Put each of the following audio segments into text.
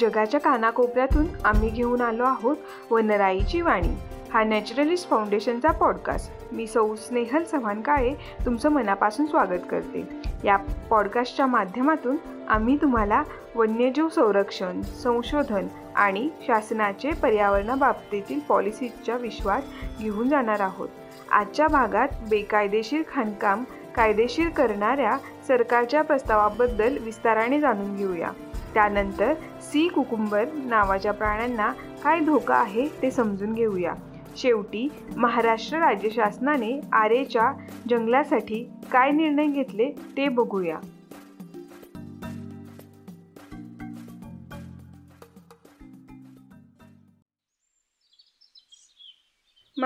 जगाच्या कानाकोपऱ्यातून आम्ही घेऊन आलो आहोत वनराईची वाणी. हा नॅचरलिस्ट फाउंडेशनचा पॉडकास्ट. मी सौ स्नेहल चव्हाण काळे तुमचं मनापासून स्वागत करते. या पॉडकास्टच्या माध्यमातून आम्ही तुम्हाला वन्यजीव संरक्षण संशोधन आणि शासनाचे पर्यावरणाबाबतीतील पॉलिसीच्या विश्वास घेऊन जाणार आहोत. आजच्या भागात बेकायदेशीर खाणकाम कायदेशीर करणाऱ्या सरकारच्या प्रस्तावाबद्दल विस्ताराने जाणून घेऊया. त्यानंतर सी. कुकुंबर नावाच्या प्राण्यांना काय धोका आहे ते समजून घेऊया. शेवटी महाराष्ट्र राज्य शासनाने आरेच्या जंगलासाठी काय निर्णय घेतले ते बघूया.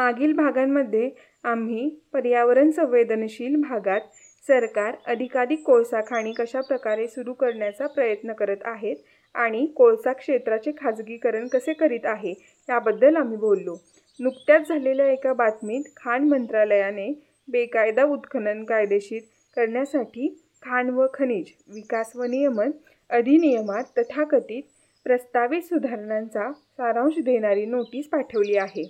मागील भागांमध्ये आम्ही पर्यावरण संवेदनशील भागात सरकार अधिकाधिक कोळसा खाणी कशा प्रकारे सुरू करण्याचा प्रयत्न करत आहेत आणि कोळसा क्षेत्राचे खाजगीकरण कसे करीत आहे याबद्दल आम्ही बोललो. नुकत्याच झालेल्या एका बातमीत खाण मंत्रालयाने बेकायदा उत्खनन कायदेशीर करण्यासाठी खाण व खनिज विकास व नियमन अधिनियमात तथाकथित प्रस्तावित सुधारणांचा सारांश देणारी नोटीस पाठवली आहे.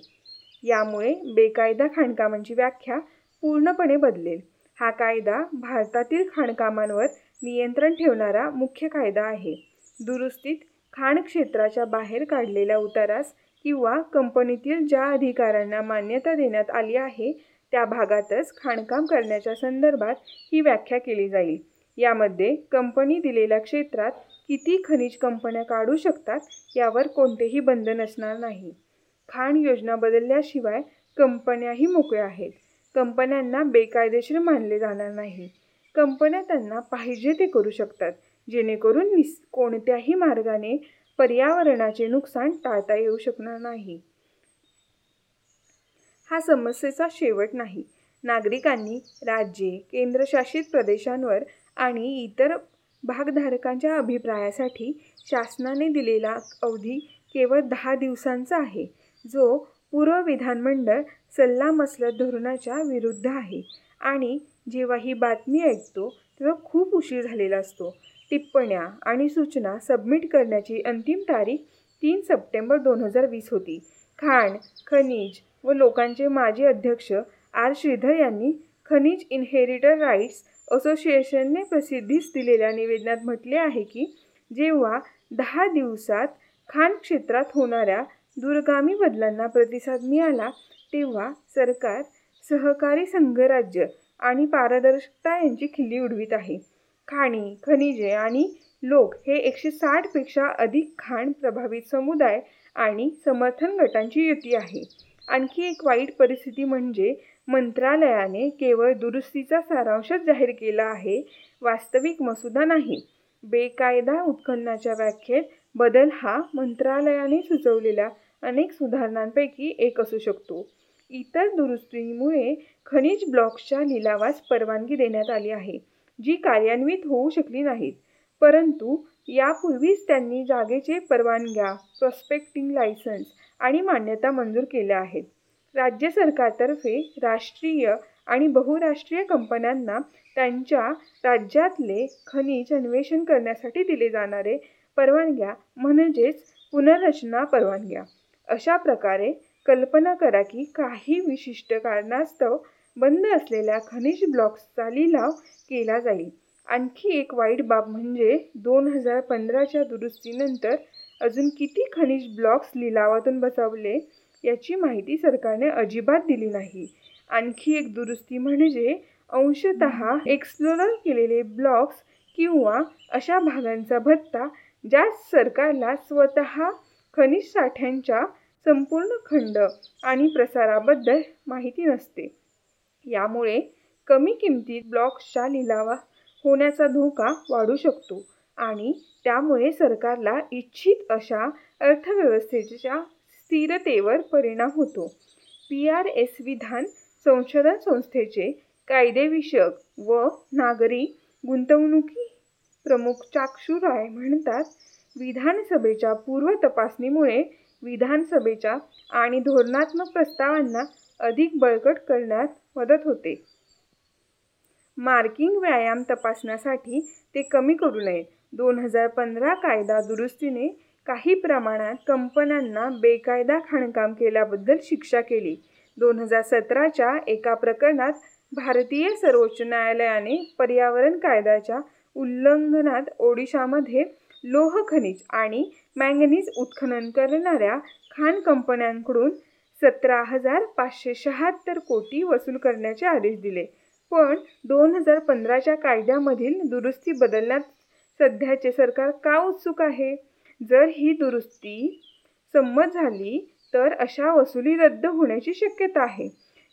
यामुळे बेकायदा खाणकामांची व्याख्या पूर्णपणे बदलेल. हा कायदा भारतातील खाणकामांवर नियंत्रण ठेवणारा मुख्य कायदा आहे. दुरुस्तीत खाण क्षेत्राच्या बाहेर काढलेल्या उतारास किंवा कंपनीतील ज्या अधिकाऱ्यांना मान्यता देण्यात आली आहे त्या भागातच खाणकाम करण्याच्या संदर्भात ही व्याख्या केली जाईल. यामध्ये कंपनी दिलेल्या क्षेत्रात किती खनिज कंपन्या काढू शकतात यावर कोणतेही बंधन असणार नाही. खाण योजना बदलल्याशिवाय कंपन्याही मोकळ्या आहेत. कंपन्यांना बेकायदेशीर मानले जाणार नाही. कंपन्या त्यांना पाहिजे ते करू शकतात जेणेकरून निस कोणत्याही मार्गाने पर्यावरणाचे नुकसान टाळता येऊ शकणार नाही. हा समस्येचा शेवट नाही. नागरिकांनी राज्ये केंद्रशासित प्रदेशांवर आणि इतर भागधारकांच्या अभिप्रायासाठी शासनाने दिलेला अवधी केवळ दहा दिवसांचा आहे. जो पूर्व विधानमंडळ सल्लामसलत धोरणाच्या विरुद्ध आहे. आणि जेव्हा ही बातमी ऐकतो तेव्हा खूप उशीर झालेला असतो. टिप्पण्या आणि सूचना सबमिट करण्याची अंतिम तारीख तीन सप्टेंबर दोन हजार वीस होती. खाण खनिज व लोकांचे माजी अध्यक्ष आर. श्रीधर यांनी खनिज इनहेरिटर राईट्स असोसिएशनने प्रसिद्धीस दिलेल्या निवेदनात म्हटले आहे की जेव्हा दहा दिवसात खाण क्षेत्रात होणाऱ्या दूरगामी बदलांना प्रतिसाद मिळाला तेव्हा सरकार सहकारी संघराज्य आणि पारदर्शकता यांची खिल्ली उडवीत आहे. खाणी खनिजे आणि लोक हे एकशे साठपेक्षा अधिक खाण प्रभावित समुदाय आणि समर्थन गटांची युती आहे. आणखी एक वाईट परिस्थिती म्हणजे मंत्रालयाने केवळ दुरुस्तीचा सारांशच जाहीर केला आहे वास्तविक मसुदा नाही. बेकायदा उत्खननाच्या व्याख्येत बदल हा मंत्रालयाने सुचवलेल्या अनेक सुधारणांपैकी एक असू शकतो. इतर दुरुस्तीमुळे खनिज ब्लॉक्सच्या लिलावास परवानगी देण्यात आली आहे जी कार्यान्वित होऊ शकली नाहीत. परंतु यापूर्वीच त्यांनी जागेचे परवानग्या प्रॉस्पेक्टिंग लायसन्स आणि मान्यता मंजूर केल्या आहेत. राज्य सरकारतर्फे राष्ट्रीय आणि बहुराष्ट्रीय कंपन्यांना त्यांच्या राज्यातले खनिज अन्वेषण करण्यासाठी दिले जाणारे परवानग्या म्हणजेच पुनर्रचना परवानग्या. अशा प्रकारे कल्पना करा की काही विशिष्ट कारणास्तव बंद असलेल्या खनिज ब्लॉक्सचा लिलाव केला जाईल. आणखी एक वाईट बाब म्हणजे दोन हजार पंधराच्या दुरुस्तीनंतर अजून किती खनिज ब्लॉक्स लिलावातून बसवले याची माहिती सरकारने अजिबात दिली नाही. आणखी एक दुरुस्ती म्हणजे अंशत एक्सप्लोर केलेले ब्लॉक्स किंवा अशा भागांचा भत्ता ज्या सरकारला स्वतः खनिज साठ्यांच्या संपूर्ण खंड आणि प्रसाराबद्दल माहिती नसते. यामुळे कमी किमतीत ब्लॉक्सच्या लिलावा होण्याचा धोका वाढू शकतो आणि त्यामुळे सरकारला इच्छित अशा अर्थव्यवस्थेच्या स्थिरतेवर परिणाम होतो. पी आर एस विधान संशोधन संस्थेचे कायदेविषयक व नागरी गुंतवणुकी प्रमुख चाक्षुराय म्हणतात विधानसभेच्या पूर्व तपासणीमुळे विधानसभेच्या आणि धोरणात्मक प्रस्तावांना अधिक बळकट करण्यात मदत होते. मार्किंग व्यायाम तपासण्यासाठी ते कमी करू नये. दोन हजार पंधरा कायदा दुरुस्तीने काही प्रमाणात कंपन्यांना बेकायदा खाणकाम केल्याबद्दल शिक्षा केली. दोन हजार सतराच्या एका प्रकरणात भारतीय सर्वोच्च न्यायालयाने पर्यावरण कायद्याच्या उल्लंघनात ओडिशामध्ये लोह खनिज आणि मॅंगनीज उत्खनन करणाऱ्या खाण कंपन्यांकडून सतरा हजार पाचशे शहात्तर कोटी वसूल करण्याचे आदेश दिले. पण दोन हजार पंधराच्या कायद्यामधील दुरुस्ती बदलण्यात सध्याचे सरकार का उत्सुक आहे? जर ही दुरुस्ती संमत झाली तर अशा वसुली रद्द होण्याची शक्यता आहे.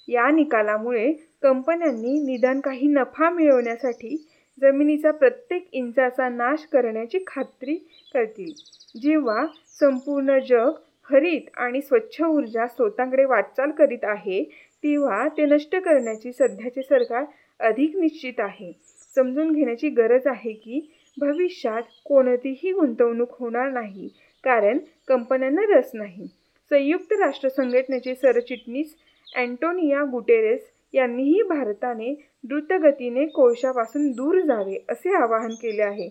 या निकालामुळे कंपन्यांनी निदान काही नफा मिळवण्यासाठी जमिनीचा प्रत्येक इंचाचा नाश करण्याची खात्री करतील. जेव्हा संपूर्ण जग हरित आणि स्वच्छ ऊर्जा स्रोतांकडे वाटचाल करीत आहे तेव्हा ते नष्ट करण्याची सध्याचे सरकार अधिक निश्चित आहे. समजून घेण्याची गरज आहे की भविष्यात कोणतीही गुंतवणूक होणार नाही कारण कंपन्यांना रस नाही. संयुक्त राष्ट्र संघटनेचे सरचिटणीस अँटोनिया गुटेरेस यांनीही भारताने द्रुतगतीने कोळशापासून दूर जावे असे आवाहन केले आहे.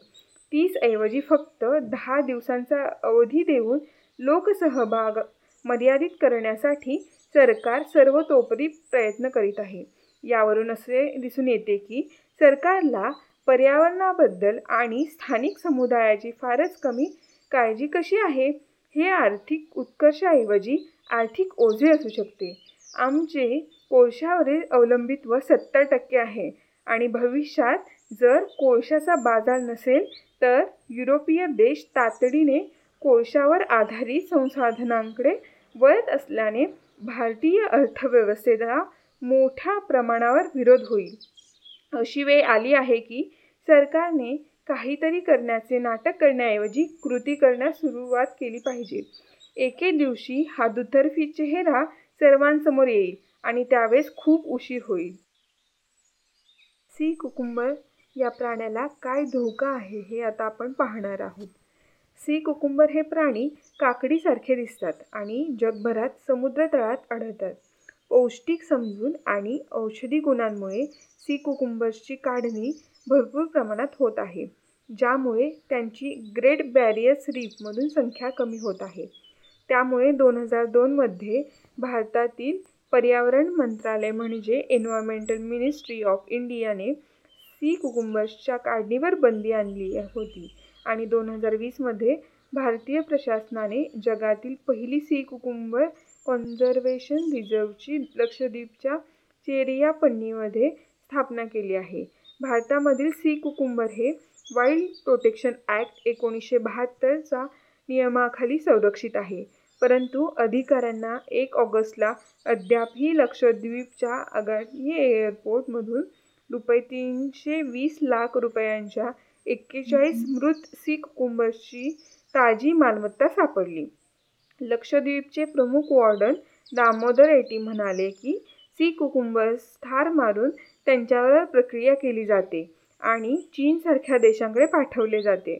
तीस ऐवजी फक्त दहा दिवसांचा अवधी देऊन लोकसहभाग मर्यादित करण्यासाठी सरकार सर्वतोपरी प्रयत्न करीत आहे. यावरून असे दिसून येते की सरकारला पर्यावरणाबद्दल आणि स्थानिक समुदायाची फारच कमी काळजी कशी आहे हे आर्थिक उत्कर्षाऐवजी आर्थिक ओझे असू शकते. आमचे कोळशावरील अवलंबित्व सत्तर टक्के आहे. आणि भविष्यात जर कोळशाचा बाजार नसेल तर युरोपीय देश तातडीने कोळशावर आधारित संसाधनांकडे वळत असल्याने भारतीय अर्थव्यवस्थेला मोठ्या प्रमाणावर विरोध होईल. अशी वेळ आली आहे की सरकारने काहीतरी करण्याचे नाटक करण्याऐवजी कृती करण्यास सुरुवात केली पाहिजे. एके दिवशी हा दुतर्फी चेहरा सर्वांसमोर येईल. आणि त्यावेळेस खूप उशीर होईल. सी कुकुंबर या प्राण्याला काय धोका आहे हे आता आपण पाहणार आहोत. सी कुकुंबर हे प्राणी काकडीसारखे दिसतात आणि जगभरात समुद्रतळात आढळतात. पौष्टिक समजून आणि औषधी गुणांमुळे सी कुकुंबर्सची काढणी भरपूर प्रमाणात होत आहे ज्यामुळे त्यांची ग्रेट बॅरियर्स रीफमधून संख्या कमी होत आहे. त्यामुळे दोन हजार दोनमध्ये भारतातील पर्यावरण मंत्रालय म्हणजे एन्व्हायरमेंटल मिनिस्ट्री ऑफ इंडियाने सी कुकुंबर्सच्या काढणीवर बंदी आणली होती. आणि दोन हजार वीसमध्ये भारतीय प्रशासनाने जगातील पहिली सी कुकुंबर कॉन्झर्वेशन रिझर्वची लक्षद्वीपच्या चेरिया पन्नीमध्ये स्थापना केली आहे. भारतामधील सी कुकुंबर हे वाईल्ड प्रोटेक्शन ॲक्ट एकोणीसशे बहात्तरचा नियमाखाली संरक्षित आहे. परंतु अधिकाऱ्यांना एक ऑगस्टला अद्यापही लक्षद्वीपच्या अगाटी एअरपोर्टमधून रुपये तीनशे वीस लाख रुपयांच्या एक्केचाळीस मृत सी कुकुंबर्सची ताजी मालमत्ता सापडली. लक्षद्वीपचे प्रमुख वॉर्डन दामोदर एटी म्हणाले की सी कुकुंबर्स ठार मारून त्यांच्यावर प्रक्रिया केली जाते आणि चीनसारख्या देशांकडे पाठवले जाते.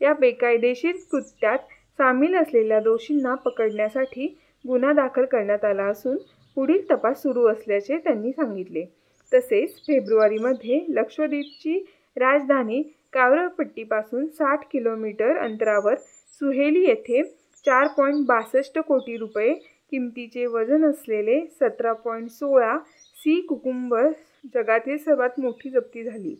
या बेकायदेशीर कृत्यात सामील असलेल्या दोषींना पकडण्यासाठी गुन्हा दाखल करण्यात आला असून पुढील तपास सुरू असल्याचे त्यांनी सांगितले. तसेच फेब्रुवारीमध्ये लक्षद्वीपची राजधानी कावरपट्टीपासून साठ किलोमीटर अंतरावर सुहेली येथे चार पॉईंट बासष्ट कोटी रुपये किमतीचे वजन असलेले सतरा पॉईंट सोळा सी कुकुंबर जगातील सर्वात मोठी जप्ती झाली.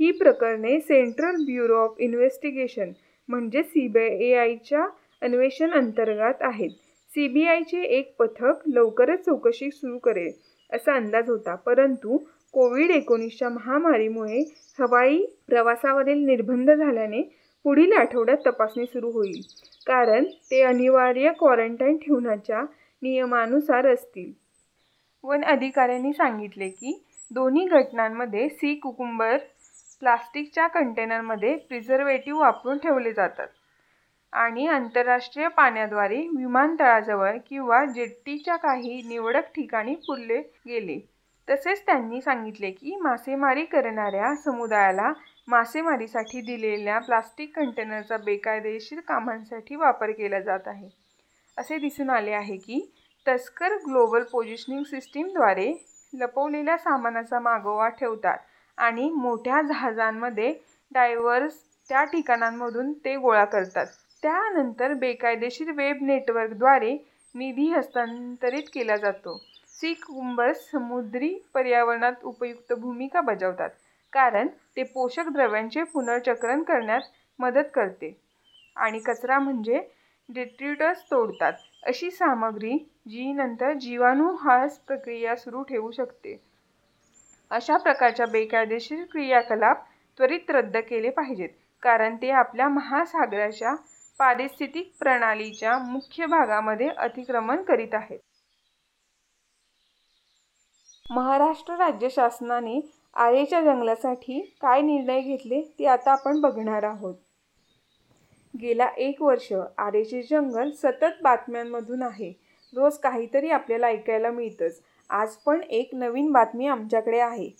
ही प्रकरणे सेंट्रल ब्युरो ऑफ इन्व्हेस्टिगेशन म्हणजे सी बी ए आयच्या अन्वेषण अंतर्गत आहेत. सी बी आयचे एक पथक लवकरच चौकशी सुरू करेल असा अंदाज होता. परंतु कोविड एकोणीसच्या महामारीमुळे हवाई प्रवासावरील निर्बंध झाल्याने पुढील आठवड्यात तपासणी सुरू होईल. कारण ते अनिवार्य क्वारंटाईन ठेवण्याच्या नियमानुसार असतील. वन अधिकाऱ्यांनी सांगितले की दोन्ही घटनांमध्ये सी कुकुंबर प्लास्टिकच्या कंटेनरमध्ये प्रिझर्वेटिव्ह वापरून ठेवले जातात आणि आंतरराष्ट्रीय पाण्याद्वारे विमानतळाजवळ किंवा जेट्टीच्या काही निवडक ठिकाणी पुरले गेले. तसेच त्यांनी सांगितले की मासेमारी करणाऱ्या समुदायाला मासेमारीसाठी दिलेल्या प्लास्टिक कंटेनरचा बेकायदेशीर कामांसाठी वापर केला जात आहे. असे दिसून आले आहे की तस्कर ग्लोबल पोझिशनिंग सिस्टीमद्वारे लपवलेल्या सामानाचा मागोवा ठेवतात आणि मोठ्या जहाजांमध्ये डायव्हर्स त्या ठिकाणांमधून ते गोळा करतात. त्यानंतर बेकायदेशीर वेब नेटवर्कद्वारे निधी हस्तांतरित केला जातो. सी कुंबर्स समुद्री पर्यावरणात उपयुक्त भूमिका बजावतात कारण ते पोषक द्रव्यांचे पुनर्चक्रण करण्यात मदत करते. आणि कचरा म्हणजे डेट्रिटस तोडतात अशी सामग्री जी नंतर जीवाणूहास प्रक्रिया सुरू ठेवू शकते. अशा प्रकारच्या बेकायदेशीर क्रियाकलाप त्वरित रद्द केले पाहिजेत. कारण ते आपल्या महासागराच्या पारिस्थितिक प्रणालीच्या मुख्य भागामध्ये अतिक्रमण करीत आहेत. महाराष्ट्र राज्य शासनाने आरेच्या जंगलासाठी काय निर्णय घेतले ते आता आपण बघणार आहोत. गेला एक वर्ष आरेचे जंगल सतत बातम्यांमधून आहे. रोज काहीतरी आपल्याला ऐकायला मिळतंच. आज पण एक नवीन बातमी आमच्याकडे आहे.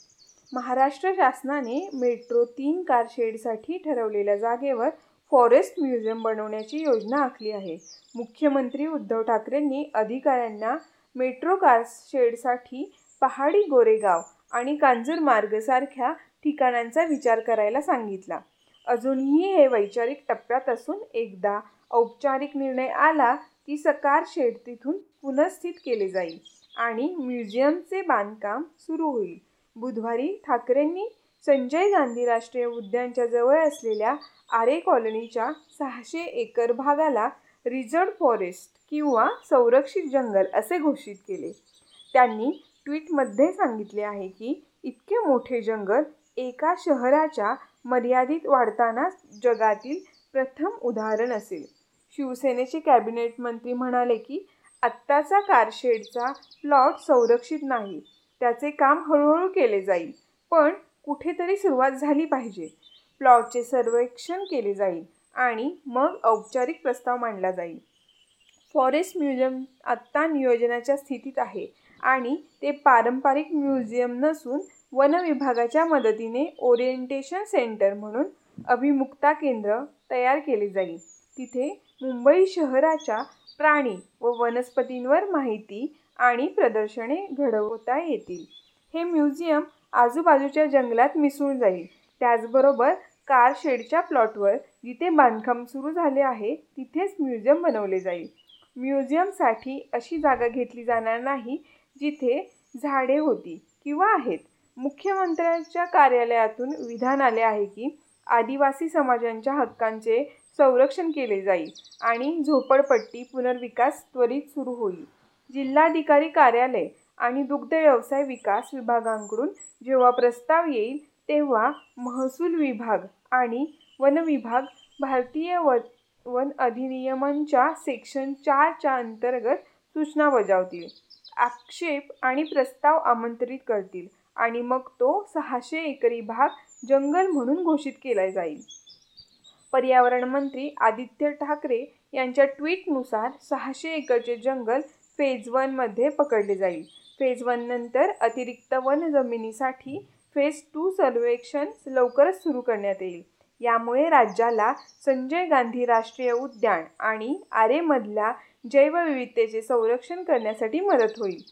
महाराष्ट्र शासनाने मेट्रो तीन कारशेडसाठी ठरवलेल्या जागेवर फॉरेस्ट म्युझियम बनवण्याची योजना आखली आहे. मुख्यमंत्री उद्धव ठाकरेंनी अधिकाऱ्यांना मेट्रो कारशेडसाठी पहाडी गोरेगाव आणि कांजूरमार्ग सारख्या ठिकाणांचा विचार करायला सांगितला. अजूनही हे वैचारिक टप्प्यात असून एकदा औपचारिक निर्णय आला की सकार शेड तिथून पुनर्स्थित केले जाईल आणि म्युझियमचे बांधकाम सुरू होईल. बुधवारी ठाकरेंनी संजय गांधी राष्ट्रीय उद्यानच्या जवळ असलेल्या आरे कॉलनीच्या सहाशे एकर भागाला रिझर्व फॉरेस्ट किंवा संरक्षित जंगल असे घोषित केले. त्यांनी ट्विटमध्ये सांगितले आहे की इतके मोठे जंगल एका शहराच्या मर्यादित वाढताना जगातील प्रथम उदाहरण असेल. शिवसेनेचे कॅबिनेट मंत्री म्हणाले की आत्ताचा कारशेडचा प्लॉट संरक्षित नाही. त्याचे काम हळूहळू केले जाईल पण कुठेतरी सुरुवात झाली पाहिजे. प्लॉटचे सर्वेक्षण केले जाईल आणि मग औपचारिक प्रस्ताव मांडला जाईल. फॉरेस्ट म्युझियम आत्ता नियोजनाच्या स्थितीत आहे आणि ते पारंपरिक म्युझियम नसून वन विभागाच्या मदतीने ओरिएंटेशन सेंटर म्हणून अभिमुक्ता केंद्र तयार केले जाईल. तिथे मुंबई शहराच्या प्राणी व वनस्पतींवर माहिती आणि प्रदर्शने घडवता येतील. हे म्युझियम आजूबाजूच्या जंगलात मिसळून जाईल. त्याचबरोबर कार शेडच्या प्लॉटवर जिथे बांधकाम सुरू झाले आहे तिथेच म्युझियम बनवले जाईल. म्युझियमसाठी अशी जागा घेतली जाणार नाही जिथे झाडे होती किंवा आहेत. मुख्यमंत्र्यांच्या कार्यालयातून विधान आले आहे की आदिवासी समाजांच्या हक्कांचे संरक्षण केले जाईल आणि झोपडपट्टी पुनर्विकास त्वरित सुरू होईल. जिल्हाधिकारी कार्यालय आणि दुग्ध व्यवसाय विकास विभागांकडून जेव्हा प्रस्ताव येईल तेव्हा महसूल विभाग आणि वन विभाग भारतीय व वन अधिनियमांच्या सेक्शन चारच्या अंतर्गत सूचना बजावतील आक्षेप आणि प्रस्ताव आमंत्रित करतील आणि मग तो सहाशे एकरी भाग जंगल म्हणून घोषित केला जाईल. पर्यावरण मंत्री आदित्य ठाकरे यांच्या ट्विटनुसार सहाशे एकरचे जंगल फेज वनमध्ये पकडले जाईल. फेज वन नंतर अतिरिक्त वन जमिनीसाठी फेज टू सर्वेक्षण लवकरच सुरू करण्यात येईल. यामुळे राज्याला संजय गांधी राष्ट्रीय उद्यान आणि आरेमधल्या जैवविविधतेचे संरक्षण करण्यासाठी मदत होईल.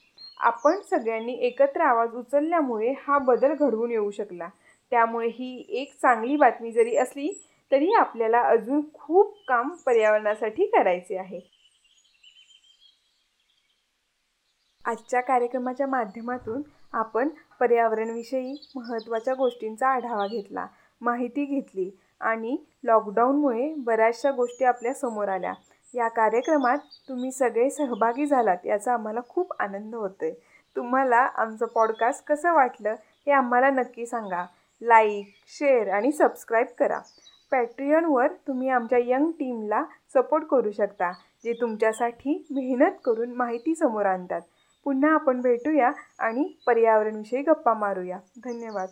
आपण सगळ्यांनी एकत्र आवाज उचलल्यामुळे हा बदल घडवून येऊ शकला. त्यामुळे ही एक चांगली बातमी जरी असली तरी आपल्याला अजून खूप काम पर्यावरणासाठी करायचे आहे. आजच्या कार्यक्रमाच्या माध्यमातून आपण पर्यावरणविषयी महत्त्वाच्या गोष्टींचा आढावा घेतला माहिती घेतली आणि लॉकडाऊनमुळे बऱ्याचशा गोष्टी आपल्यासमोर आल्या. या कार्यक्रमात तुम्ही सगळे सहभागी झालात याचा आम्हाला खूप आनंद होतो आहे तुम्हाला आमचं पॉडकास्ट कसं वाटलं हे आम्हाला नक्की सांगा. लाईक शेअर आणि सबस्क्राईब करा. पॅट्रियनवर तुम्ही आमच्या यंग टीमला सपोर्ट करू शकता जे तुमच्यासाठी मेहनत करून माहिती समोर आणतात. पुन्हा आपण भेटूया आणि पर्यावरणविषयी गप्पा मारूया. धन्यवाद.